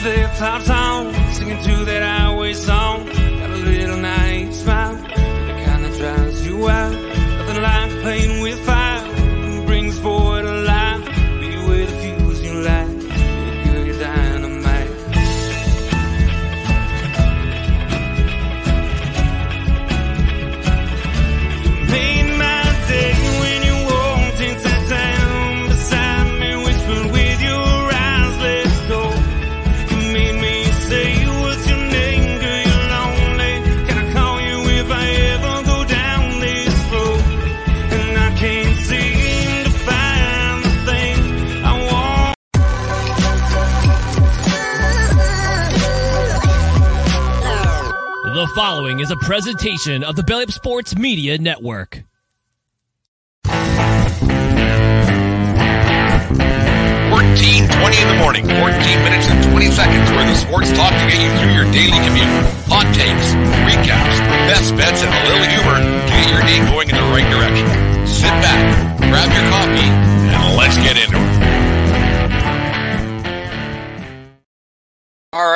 flip flops on, singing to that highway following is a presentation of the Belly Up Sports Media Network. Fourteen twenty in the morning, 14 minutes and 20 seconds where the sports talk to get you through your daily commute. Hot takes, recaps, best bets, and a little humor to get your day going in the right direction. Sit back, grab your coffee, and let's get into it.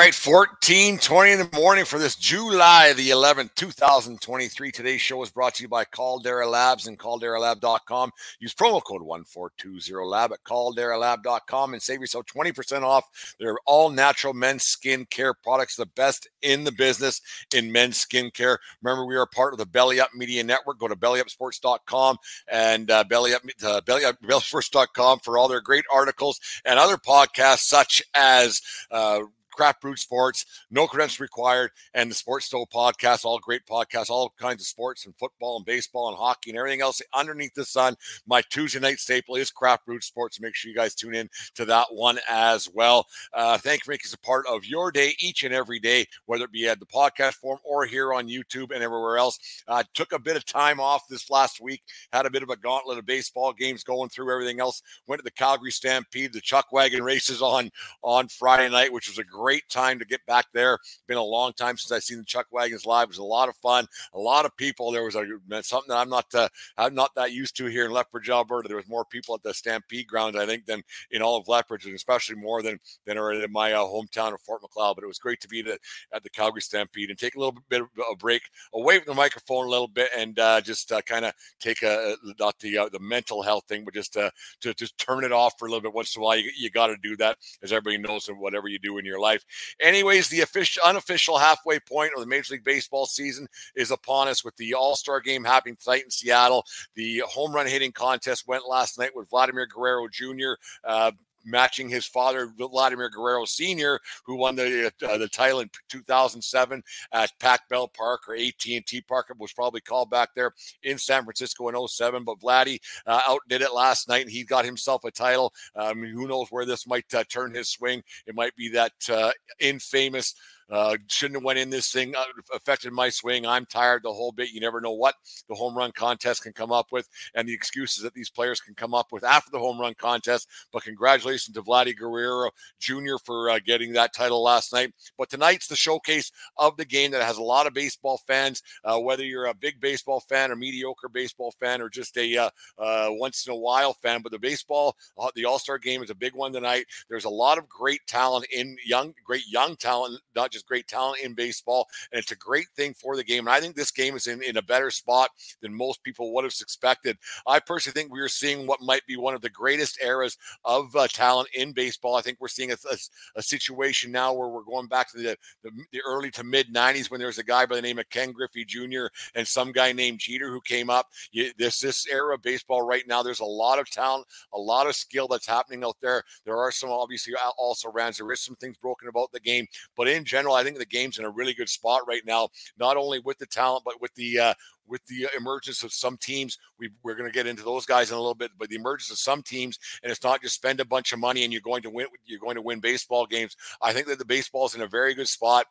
Right, 1420 in the morning for this July the 11th, 2023. Today's show is brought to you by Caldera Labs and calderalab.com. Use promo code 1420lab at calderalab.com and save yourself 20% off. They're all natural men's skin care products, the best in the business in men's skin care. Remember, we are part of the Belly Up Media Network. Go to bellyupsports.com and uh, belly up, uh, belly up, bellyupsports.com for all their great articles and other podcasts such as uh, Craft Brewed Sports, No Credentials Required, and the Sports Stove podcast, all great podcasts, all kinds of sports and football and baseball and hockey and everything else underneath the sun. My Tuesday night staple is Craft Brewed Sports. Make sure you guys tune in to that one as well. Uh, thank you for making us a part of your day each and every day, whether it be at the podcast form or here on YouTube and everywhere else. Uh, took a bit of time off this last week, had a bit of a gauntlet of baseball games going through everything else. Went to the Calgary Stampede, the Chuck Wagon races on on Friday night, which was a great time to get back there. Been a long time since I've seen the Chuck Wagons live. It was a lot of fun, a lot of people. There was a something that I'm not uh, I'm not that used to here in Lethbridge, Alberta. There was more people at the Stampede Grounds, I think, than in all of Lethbridge, and especially more than than are in my uh, hometown of Fort Macleod. But it was great to be at the Calgary Stampede and take a little bit of a break away from the microphone a little bit and uh, just uh, kind of take a not the uh, the mental health thing, but just uh, to just turn it off for a little bit once in a while. You, you got to do that, as everybody knows, in whatever you do in your life. Anyways, the official unofficial halfway point of the Major League Baseball season is upon us with the All Star game happening tonight in Seattle. The home run hitting contest went last night with Vladimir Guerrero Jr. Uh, matching his father, Vladimir Guerrero Sr., who won the uh, the title in 2007 at Pac Bell Park or AT&T Park. It was probably called back there in San Francisco in 07. But Vladdy uh, outdid it last night, and he got himself a title. Um, who knows where this might uh, turn his swing? It might be that uh, infamous uh, shouldn't have went in this thing. Uh, affected my swing. I'm tired. The whole bit. You never know what the home run contest can come up with, and the excuses that these players can come up with after the home run contest. But congratulations to Vladdy Guerrero Jr. for uh, getting that title last night. But tonight's the showcase of the game that has a lot of baseball fans. Uh, whether you're a big baseball fan or mediocre baseball fan or just a uh, uh, once in a while fan, but the baseball, the All Star game is a big one tonight. There's a lot of great talent in young, great young talent, not just great talent in baseball, and it's a great thing for the game. And I think this game is in, in a better spot than most people would have expected. I personally think we are seeing what might be one of the greatest eras of uh, talent in baseball. I think we're seeing a, a, a, situation now where we're going back to the, the, the early to mid 90s when there was a guy by the name of Ken Griffey Jr. and some guy named Jeter who came up. You, this this era of baseball right now, there's a lot of talent, a lot of skill that's happening out there. There are some obviously also rounds. There is some things broken about the game, but in general, I think the game's in a really good spot right now, not only with the talent, but with the uh, with the emergence of some teams. We, we're going to get into those guys in a little bit, but the emergence of some teams, and it's not just spend a bunch of money and you're going to win. You're going to win baseball games. I think that the baseball is in a very good spot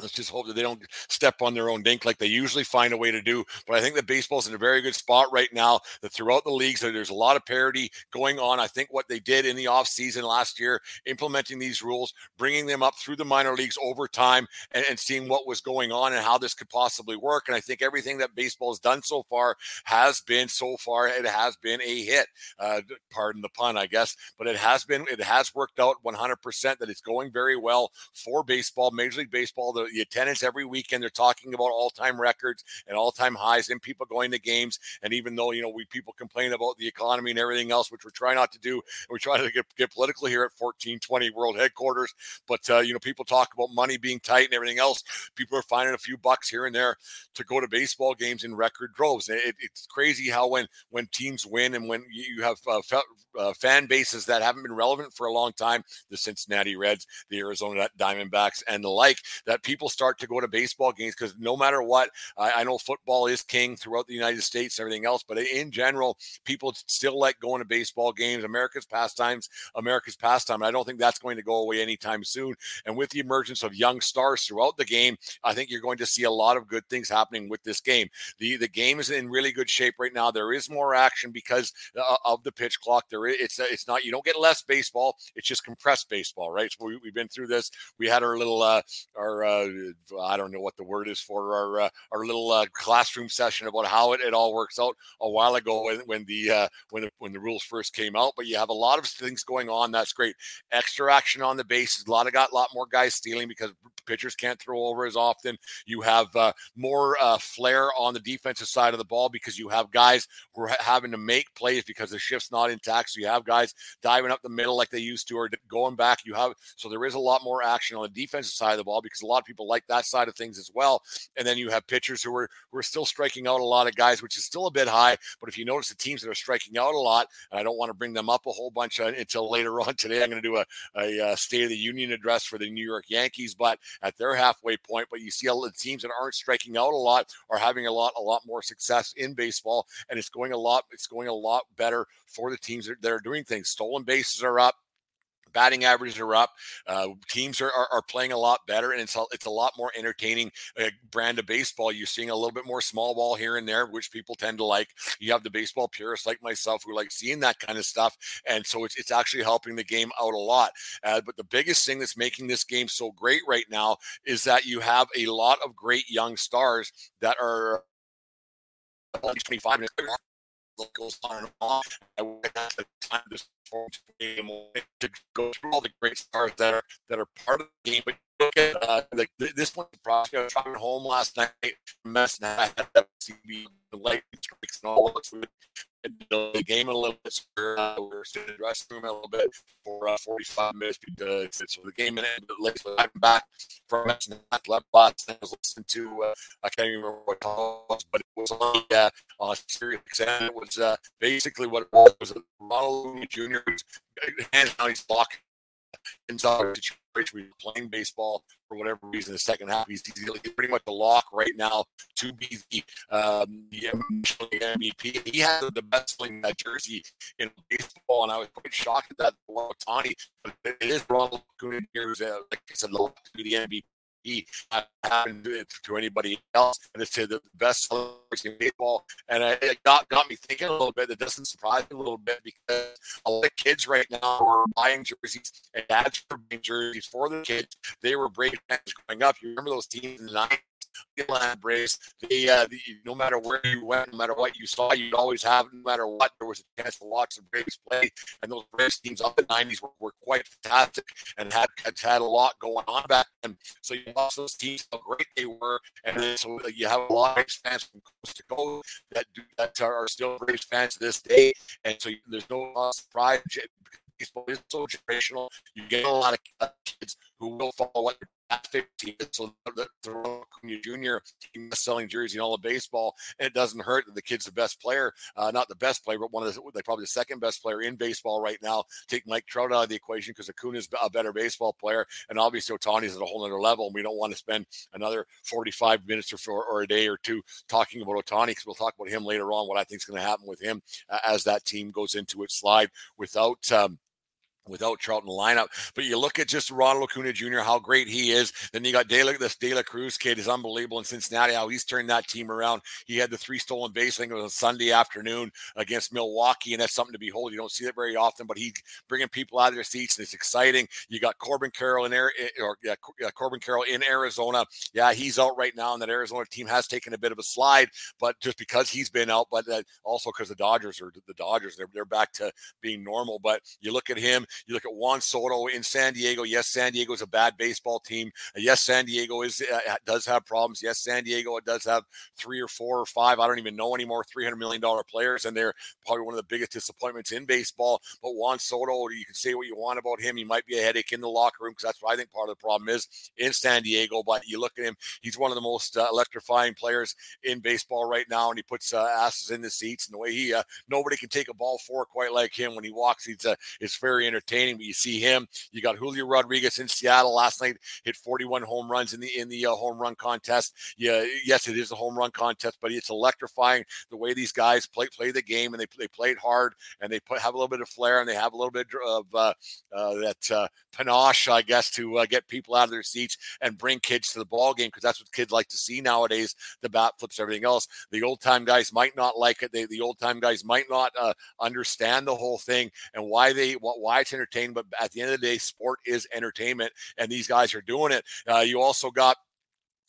Let's just hope that they don't step on their own dink like they usually find a way to do. But I think that baseball's in a very good spot right now. That throughout the leagues, there's a lot of parity going on. I think what they did in the offseason last year, implementing these rules, bringing them up through the minor leagues over time, and, and seeing what was going on and how this could possibly work. And I think everything that baseball has done so far has been so far it has been a hit. Uh, pardon the pun, I guess, but it has been it has worked out 100% that it's going very well for baseball, Major League Baseball. The the, attendance every weekend. They're talking about all time records and all time highs and people going to games. And even though, you know, we people complain about the economy and everything else, which we're trying not to do, and we try to get, get political here at 1420 World Headquarters. But, uh, you know, people talk about money being tight and everything else. People are finding a few bucks here and there to go to baseball games in record droves. It, it's crazy how when when teams win and when you have uh, uh, fan bases that haven't been relevant for a long time, the Cincinnati Reds, the Arizona Diamondbacks, and the like, that people people start to go to baseball games because no matter what, I, I, know football is king throughout the United States and everything else, but in general, people still like going to baseball games. America's pastimes, America's pastime. And I don't think that's going to go away anytime soon. And with the emergence of young stars throughout the game, I think you're going to see a lot of good things happening with this game. The the game is in really good shape right now. There is more action because uh, of the pitch clock. There is it's it's not you don't get less baseball. It's just compressed baseball, right? So we, have been through this. We had our little uh, our uh, I don't know what the word is for our uh, our little uh, classroom session about how it, it all works out a while ago when, when the uh, when the, when the rules first came out. But you have a lot of things going on. That's great. Extra action on the bases. A lot of got a lot more guys stealing because pitchers can't throw over as often. You have uh, more uh, flair on the defensive side of the ball because you have guys who are having to make plays because the shift's not intact. So you have guys diving up the middle like they used to or going back. You have so there is a lot more action on the defensive side of the ball because a lot of people like that side of things as well. And then you have pitchers who are who are still striking out a lot of guys, which is still a bit high. But if you notice the teams that are striking out a lot, and I don't want to bring them up a whole bunch uh, until later on today, I'm going to do a, a, a, uh, State of the Union address for the New York Yankees, but at their halfway point. But you see all the teams that aren't striking out a lot are having a lot a lot more success in baseball, and it's going a lot it's going a lot better for the teams that are doing things. Stolen bases are up batting averages are up. Uh, teams are, are, are, playing a lot better, and it's a, it's a lot more entertaining uh, brand of baseball. You're seeing a little bit more small ball here and there, which people tend to like. You have the baseball purists like myself who like seeing that kind of stuff, and so it's it's actually helping the game out a lot. Uh, but the biggest thing that's making this game so great right now is that you have a lot of great young stars that are 25 minutes goes on and on. I would have time to go through all the great stars that are that are part of the game. But look at uh, the, this one was driving home last night, mess and I had that TV, the light strikes and all that the game a little bit. Uh, we are sitting in the dressing room a little bit for uh, 45 minutes. Because, so the game ended late. So I'm back from that left box. And I was listening to, uh, I can't even remember what it was, but it was on uh, on Sirius and it was uh, basically what it was was Ronald Jr. hands down his block inside situation where he's playing baseball for whatever reason. The second half, he's, he's pretty much a lock right now to be the, um, the MVP. He has the best playing that jersey in baseball, and I was quite shocked at that. Ohtani, but it is Ronald Acuna here, who's, uh, like I said, the MVP he happened to, to anybody else. And it's to the best sellers in baseball. And it got, got me thinking a little bit. It doesn't surprise me a little bit because a lot of kids right now are buying jerseys and dads are buying jerseys for their kids. They were Braves fans growing up. You remember those teams in the 90s? Braves. They, uh, the, no matter where you went, no matter what you saw, you'd always have, no matter what, there was a chance to watch the Braves play. And those Braves teams up in the 90s were, were quite fantastic and had, had, had a lot going on back then. So you watch those teams, how great they were. And then so you have a lot of fans from coast to coast that, do, that are still Braves fans to this day. And so there's no uh, surprise baseball is so generational. You get a lot of kids who will follow what at 15. So the, the Jr. selling jersey in all of baseball, and it doesn't hurt that the kid's the best player, uh, not the best player, but one of the like probably the second best player in baseball right now. Take Mike Trout out of the equation because Acuna's a better baseball player, and obviously Ohtani's at a whole other level. And we don't want to spend another 45 minutes or, or a day or two talking about Ohtani because we'll talk about him later on. What I think is going to happen with him uh, as that team goes into its slide without. Um, without Charlton lineup. But you look at just Ronald Acuna Jr., how great he is. Then you got De La, this De La Cruz kid is unbelievable in Cincinnati, how he's turned that team around. He had the three stolen base, I think it was a Sunday afternoon against Milwaukee, and that's something to behold. You don't see that very often, but he's bringing people out of their seats, and it's exciting. You got Corbin Carroll in there, eh, or yeah, Corbin Carroll in Arizona. Yeah, he's out right now, and that Arizona team has taken a bit of a slide, but just because he's been out, but also because the Dodgers are the Dodgers, they're, they're back to being normal. But you look at him, you look at Juan Soto in San Diego. Yes, San Diego is a bad baseball team. Yes, San Diego is uh, does have problems. Yes, San Diego does have three or four or five. I don't even know anymore. Three hundred million dollar players, and they're probably one of the biggest disappointments in baseball. But Juan Soto, you can say what you want about him. He might be a headache in the locker room because that's what I think part of the problem is in San Diego. But you look at him; he's one of the most uh, electrifying players in baseball right now, and he puts uh, asses in the seats. And the way he, uh, nobody can take a ball for quite like him when he walks. He's uh, it's very entertaining. But you see him. You got Julio Rodriguez in Seattle last night, hit 41 home runs in the in the uh, home run contest. Yeah, yes, it is a home run contest, but it's electrifying the way these guys play play the game, and they they play it hard, and they put have a little bit of flair, and they have a little bit of uh, uh, that uh, panache, I guess, to uh, get people out of their seats and bring kids to the ball game because that's what kids like to see nowadays. The bat flips, everything else. The old time guys might not like it. They, the old time guys might not uh, understand the whole thing and why they why it's entertaining. But at the end of the day, sport is entertainment, and these guys are doing it. Uh, you also got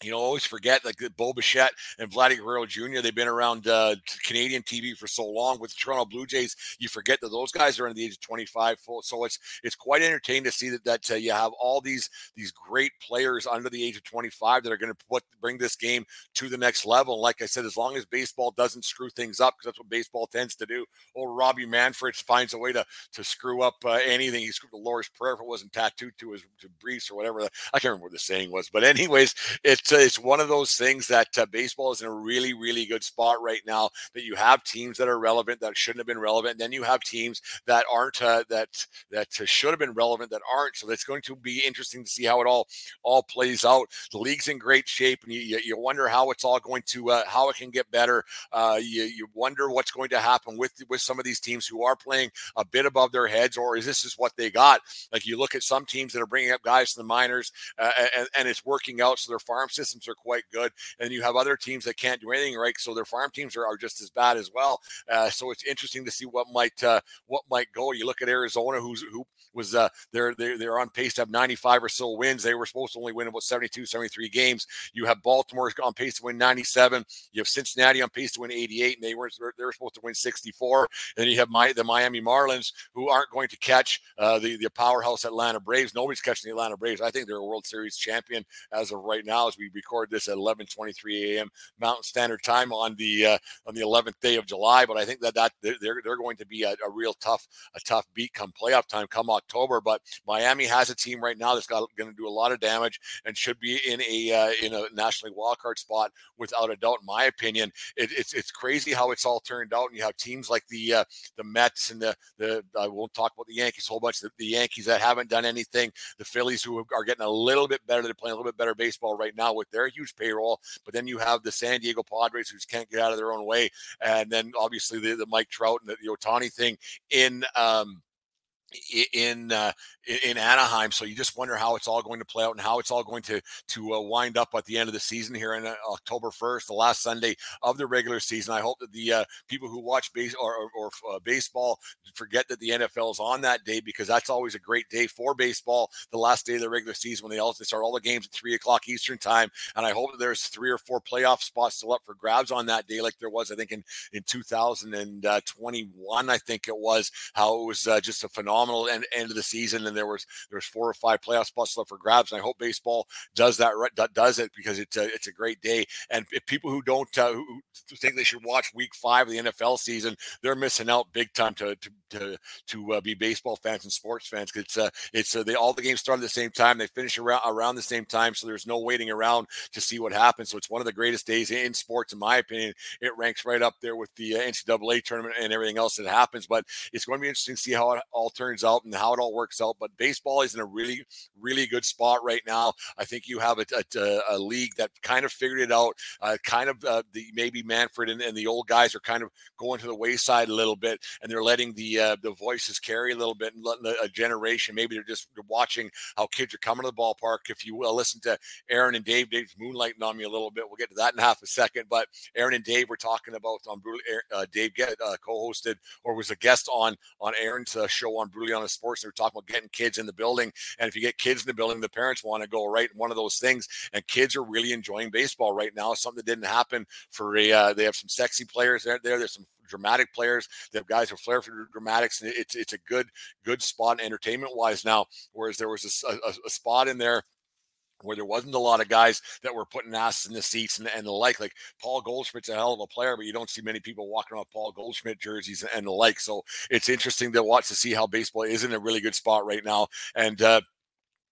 you know, always forget like that Bo Bichette and Vladdy Guerrero Jr. They've been around uh, Canadian TV for so long. With the Toronto Blue Jays, you forget that those guys are under the age of 25. So it's it's quite entertaining to see that that uh, you have all these these great players under the age of 25 that are going to put bring this game to the next level. And like I said, as long as baseball doesn't screw things up, because that's what baseball tends to do. Old Robbie Manfred finds a way to to screw up uh, anything. He screwed the Lord's prayer if it wasn't tattooed to his to briefs or whatever. I can't remember what the saying was, but anyways, it's it's it's one of those things that uh, baseball is in a really really good spot right now. That you have teams that are relevant that shouldn't have been relevant, and then you have teams that aren't uh, that that should have been relevant that aren't. So that's going to be interesting to see how it all all plays out. The league's in great shape, and you, you wonder how it's all going to uh, how it can get better. Uh, you you wonder what's going to happen with with some of these teams who are playing a bit above their heads, or is this just what they got? Like you look at some teams that are bringing up guys from the minors, uh, and, and it's working out, so their farm systems are quite good. And you have other teams that can't do anything right, so their farm teams are, are just as bad as well. Uh, so it's interesting to see what might uh, what might go. You look at Arizona, who's who was uh, they're, they're they're on pace to have 95 or so wins. They were supposed to only win about 72, 73 games. You have Baltimore on pace to win 97. You have Cincinnati on pace to win 88, and they were they were supposed to win 64. And then you have my, the Miami Marlins, who aren't going to catch uh, the the powerhouse Atlanta Braves. Nobody's catching the Atlanta Braves. I think they're a World Series champion as of right now, as we record this at 11:23 a.m. Mountain Standard Time on the uh, on the 11th day of July. But I think that that they're they're going to be a, a real tough a tough beat come playoff time, come October. But Miami has a team right now that's got going to do a lot of damage and should be in a uh, in a nationally wildcard spot without a doubt. In my opinion, it, it's it's crazy how it's all turned out, and you have teams like the uh, the Mets and the the I won't talk about the Yankees a whole bunch. The, the Yankees that haven't done anything, the Phillies who are getting a little bit better, they're playing a little bit better baseball right now with their huge payroll. But then you have the San Diego Padres who just can't get out of their own way, and then obviously the, the Mike Trout and the, the Ohtani thing in um, in uh, in Anaheim. So you just wonder how it's all going to play out and how it's all going to to uh, wind up at the end of the season here in uh, October 1st, the last Sunday of the regular season. I hope that the uh, people who watch base or, or, or uh, baseball forget that the NFL is on that day because that's always a great day for baseball. The last day of the regular season when they all they start all the games at three o'clock Eastern time, and I hope that there's three or four playoff spots still up for grabs on that day, like there was I think in in 2021. I think it was how it was uh, just a phenomenal end, end of the season, and there was there was four or five playoff spots left for grabs. And I hope baseball does that does it because it's a, it's a great day. And if people who don't uh, who think they should watch Week Five of the NFL season, they're missing out big time to to to, to uh, be baseball fans and sports fans. Cause It's uh, it's uh, they all the games start at the same time. They finish around around the same time, so there's no waiting around to see what happens. So it's one of the greatest days in sports, in my opinion. It ranks right up there with the uh, NCAA tournament and everything else that happens. But it's going to be interesting to see how it all turns out and how it all works out. But baseball is in a really, really good spot right now. I think you have a, a, a league that kind of figured it out. Uh, kind of uh, the maybe Manfred and, and, the old guys are kind of going to the wayside a little bit, and they're letting the uh, the voices carry a little bit and letting a generation maybe they're just watching how kids are coming to the ballpark. If you will listen to Aaron and Dave, Dave's moonlighting on me a little bit. We'll get to that in half a second. But Aaron and Dave were talking about on uh, Dave get, uh, co-hosted or was a guest on on Aaron's uh, show on Brutally Honest Sports. They were talking about getting kids in the building, and if you get kids in the building, the parents want to go right. In one of those things, and kids are really enjoying baseball right now. Something that didn't happen for a. Uh, they have some sexy players there. There, there's some dramatic players. They have guys who flair for dramatics. And it's it's a good good spot entertainment wise now. Whereas there was a, a, a spot in there where there wasn't a lot of guys that were putting asses in the seats and, and the like. Like Paul Goldschmidt's a hell of a player, but you don't see many people walking around Paul Goldschmidt jerseys and the like. So it's interesting to watch to see how baseball is in a really good spot right now. And uh,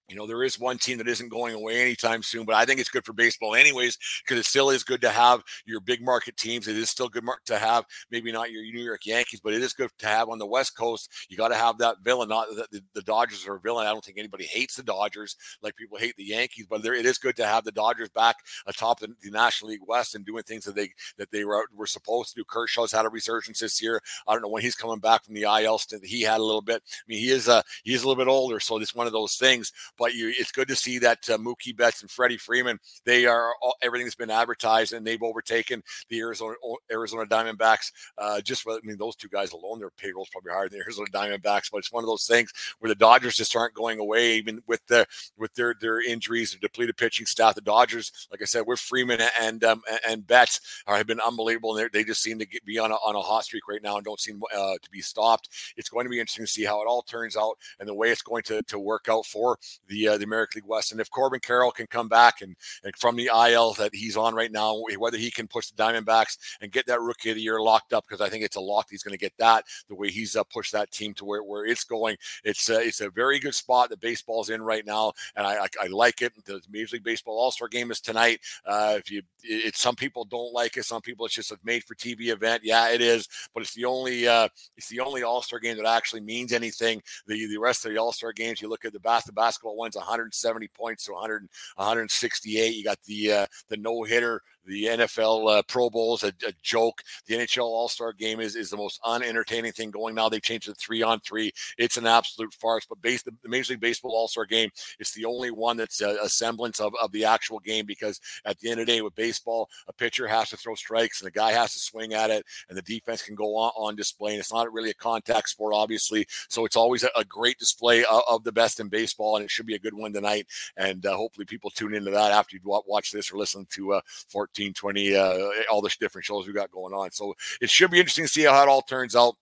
you know, there is one team that isn't going away anytime soon, but I think it's good for baseball anyways, because it still is good to have your big market teams. It is still good to have maybe not your New York Yankees, but it is good to have on the West Coast. You got to have that villain. Not that the, the, Dodgers are a villain. I don't think anybody hates the Dodgers like people hate the Yankees, but there, it is good to have the Dodgers back atop the, the National League West and doing things that they that they were, were supposed to do. Kershaw's had a resurgence this year. I don't know when he's coming back from the IL stint. He had a little bit. I mean, he is a he is a little bit older, so it's one of those things but you, it's good to see that uh, Mookie Betts and Freddie Freeman, they are all, everything's been advertised and they've overtaken the Arizona Arizona Diamondbacks. Uh, just I mean, those two guys alone, their payroll's probably higher than the Arizona Diamondbacks. But it's one of those things where the Dodgers just aren't going away, even with the with their their injuries, their depleted pitching staff. The Dodgers, like I said, with Freeman and um, and Betts, are, have been unbelievable, and they just seem to get, be on a, on a hot streak right now and don't seem uh, to be stopped. It's going to be interesting to see how it all turns out and the way it's going to to work out for the uh, the American League West. And if Corbin Carroll can come back and, and from the IL that he's on right now, whether he can push the Diamondbacks and get that Rookie of the Year locked up, because I think it's a lock he's going to get that the way he's uh, pushed that team to where, where it's going. It's uh, it's a very good spot that baseball's in right now, and I I, I like it. The Major League Baseball All Star Game is tonight. Uh, if you, it, some people don't like it. Some people it's just a made for TV event. Yeah, it is, but it's the only uh, it's the only All Star game that actually means anything. The the rest of the All Star games, you look at the basketball basketball ones, 170 points to 100, 168. You got the uh, the no hitter the NFL uh, Pro Bowl is a, a, joke. The NHL All Star Game is, is the most unentertaining thing going now. They've changed it three on three. It's an absolute farce. But base, the, Major League Baseball All Star Game, it's the only one that's a, a, semblance of, of the actual game because at the end of the day, with baseball, a pitcher has to throw strikes and the guy has to swing at it, and the defense can go on, on display. And it's not really a contact sport, obviously. So it's always a, a great display of, of, the best in baseball, and it should be a good one tonight. And uh, hopefully, people tune into that after you watch this or listen to uh, 14 20, uh, all the different shows we got going on. So it should be interesting to see how it all turns out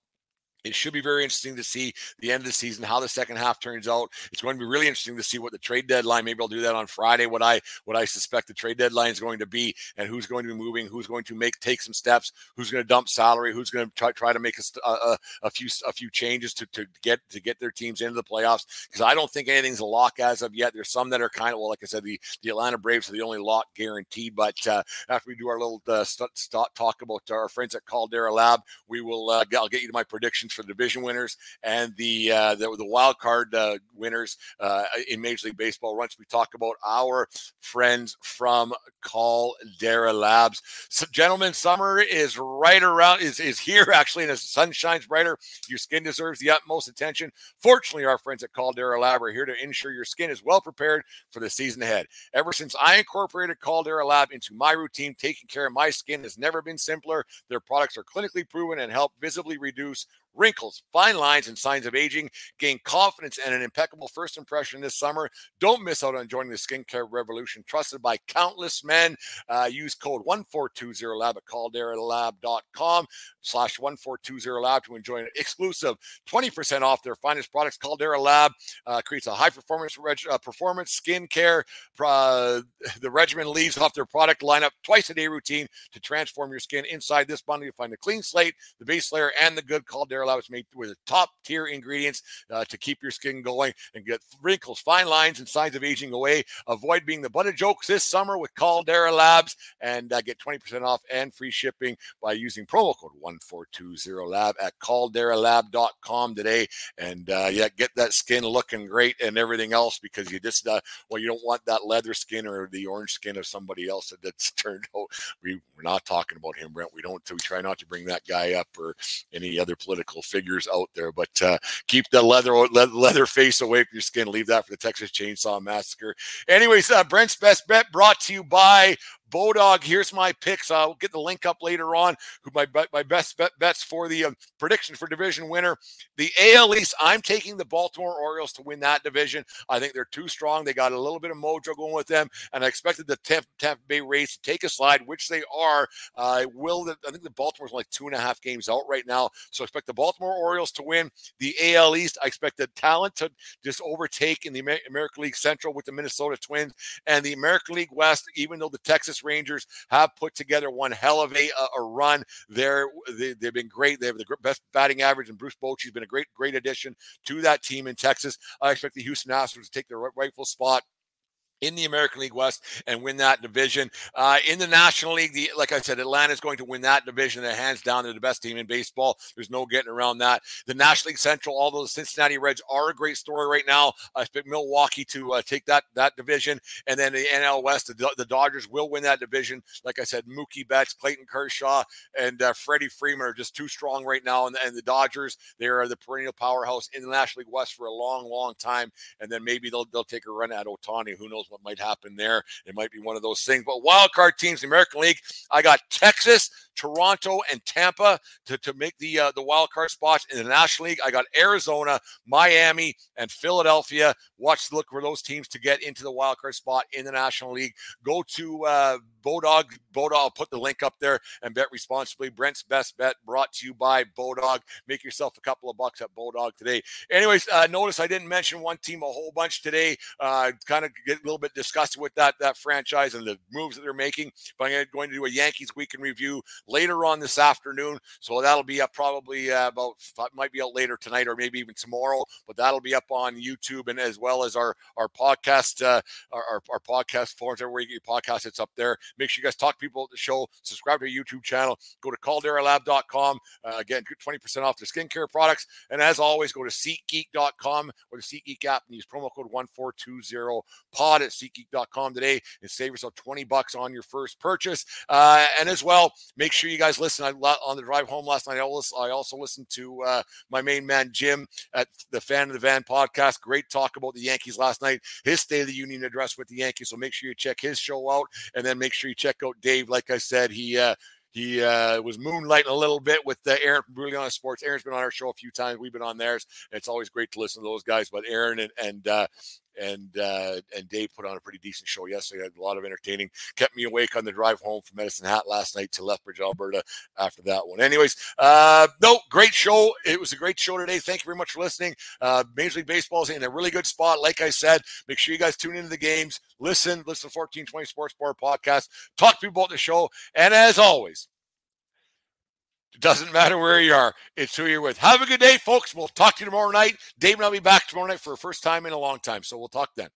it should be very interesting to see the end of the season, how the second half turns out. It's going to be really interesting to see what the trade deadline. Maybe I'll do that on Friday. What I what I suspect the trade deadline is going to be, and who's going to be moving, who's going to make take some steps, who's going to dump salary, who's going to try, try to make a, a, a few a few changes to, to get to get their teams into the playoffs. Because I don't think anything's a lock as of yet. There's some that are kind of well, like I said, the the Atlanta Braves are the only lock guaranteed. But uh, after we do our little uh, st- st- talk about our friends at Caldera Lab, we will. Uh, I'll get you to my predictions for the division winners and the uh, the, the wild card uh, winners uh, in Major League Baseball. Once we talk about our friends from Caldera Labs, so, gentlemen, summer is right around is is here actually, and as the sun shines brighter, your skin deserves the utmost attention. Fortunately, our friends at Caldera Lab are here to ensure your skin is well prepared for the season ahead. Ever since I incorporated Caldera Lab into my routine, taking care of my skin has never been simpler. Their products are clinically proven and help visibly reduce wrinkles, fine lines, and signs of aging. Gain confidence and an impeccable first impression this summer. Don't miss out on joining the skincare revolution trusted by countless men. Uh, use code 1420lab at calderalab.com slash 1420lab to enjoy an exclusive 20% off their finest products. Caldera Lab uh, creates a high performance reg- uh, performance skincare. The regimen leaves off their product lineup twice a day routine to transform your skin. Inside this bundle, you'll find the clean slate, the base layer, and the good Caldera Lab is made with top tier ingredients uh, to keep your skin going and get wrinkles, fine lines, and signs of aging away. Avoid being the butt of jokes this summer with Caldera Labs and uh, get 20% off and free shipping by using promo code 1420lab at calderalab.com today. And uh, yeah, get that skin looking great and everything else because you just, uh, well, you don't want that leather skin or the orange skin of somebody else that's turned out. We, we're not talking about him, Brent. We don't, we try not to bring that guy up or any other political figures out there. But uh, keep the leather leather face away from your skin. Leave that for the Texas Chainsaw Massacre. Anyways, uh, Brent's best bet brought to you by Bodog, here's my picks. I'll get the link up later on. Who my my best bet, bets for the um, prediction for division winner, the AL East. I'm taking the Baltimore Orioles to win that division. I think they're too strong. They got a little bit of mojo going with them, and I expected the Tampa, Tampa Bay Rays to take a slide, which they are. I uh, will. I think the Baltimore's like two and a half games out right now, so I expect the Baltimore Orioles to win the AL East. I expect the talent to just overtake in the American League Central with the Minnesota Twins and the American League West. Even though the Texas Rangers have put together one hell of a, a run. They're, they, they've been great. They have the best batting average, and Bruce Bochy's been a great, great addition to that team in Texas. I expect the Houston Astros to take their rightful spot in the American League West and win that division. Uh, in the National League, the, like I said, Atlanta is going to win that division. They're hands down, they're the best team in baseball. There's no getting around that. The National League Central, although the Cincinnati Reds are a great story right now, I expect Milwaukee to uh, take that that division. And then the NL West, the, the, Dodgers will win that division. Like I said, Mookie Betts, Clayton Kershaw, and uh, Freddie Freeman are just too strong right now. And, and the Dodgers, they are the perennial powerhouse in the National League West for a long, long time. And then maybe they'll they'll take a run at Ohtani. Who knows what might happen there. It might be one of those things. But wild card teams, the American League, I got Texas, Toronto, and Tampa to, to make the uh, the wild card spots in the National League. I got Arizona, Miami, and Philadelphia. Watch look for those teams to get into the wild card spot in the National League. Go to uh, Bodog. Bodog, I'll put the link up there and bet responsibly. Brent's best bet brought to you by Bodog. Make yourself a couple of bucks at Bodog today. Anyways, uh, notice I didn't mention one team a whole bunch today. Uh, kind of get a little bit disgusted with that that franchise and the moves that they're making. But I'm going to do a Yankees week weekend review later on this afternoon. So that'll be up probably uh, about might be out later tonight or maybe even tomorrow. But that'll be up on YouTube and as well as our our podcast uh, our, our, our podcast forums everywhere you get your podcast. It's up there. Make sure you guys talk to people at the show. Subscribe to our YouTube channel. Go to calderalab.com. Uh, again, 20% off their skincare products. And as always, go to SeatGeek.com or the SeatGeek app and use promo code 1420 pod at SeatGeek.com today and save yourself 20 bucks on your first purchase. Uh, and as well, make sure you guys listen. I, on the drive home last night, I also listened to uh, my main man, Jim, at the Fan of the Van podcast. Great talk about the Yankees last night, his State of the Union address with the Yankees. So make sure you check his show out and then make sure you check out Dave. Like I said, he, uh, he uh, was moonlighting a little bit with uh, Aaron from Brilliant Sports. Aaron's been on our show a few times. We've been on theirs. It's always great to listen to those guys. But Aaron and and uh, and uh, and Dave put on a pretty decent show yesterday. Had a lot of entertaining. Kept me awake on the drive home from Medicine Hat last night to Lethbridge, Alberta. After that one, anyways, uh, no, great show. It was a great show today. Thank you very much for listening. Uh, Major League Baseball is in a really good spot. Like I said, make sure you guys tune into the games. Listen, listen to 1420 Sports Bar podcast. Talk to people about the show, and as always. It doesn't matter where you are. It's who you're with. Have a good day, folks. We'll talk to you tomorrow night. Dave and I'll be back tomorrow night for the first time in a long time. So we'll talk then.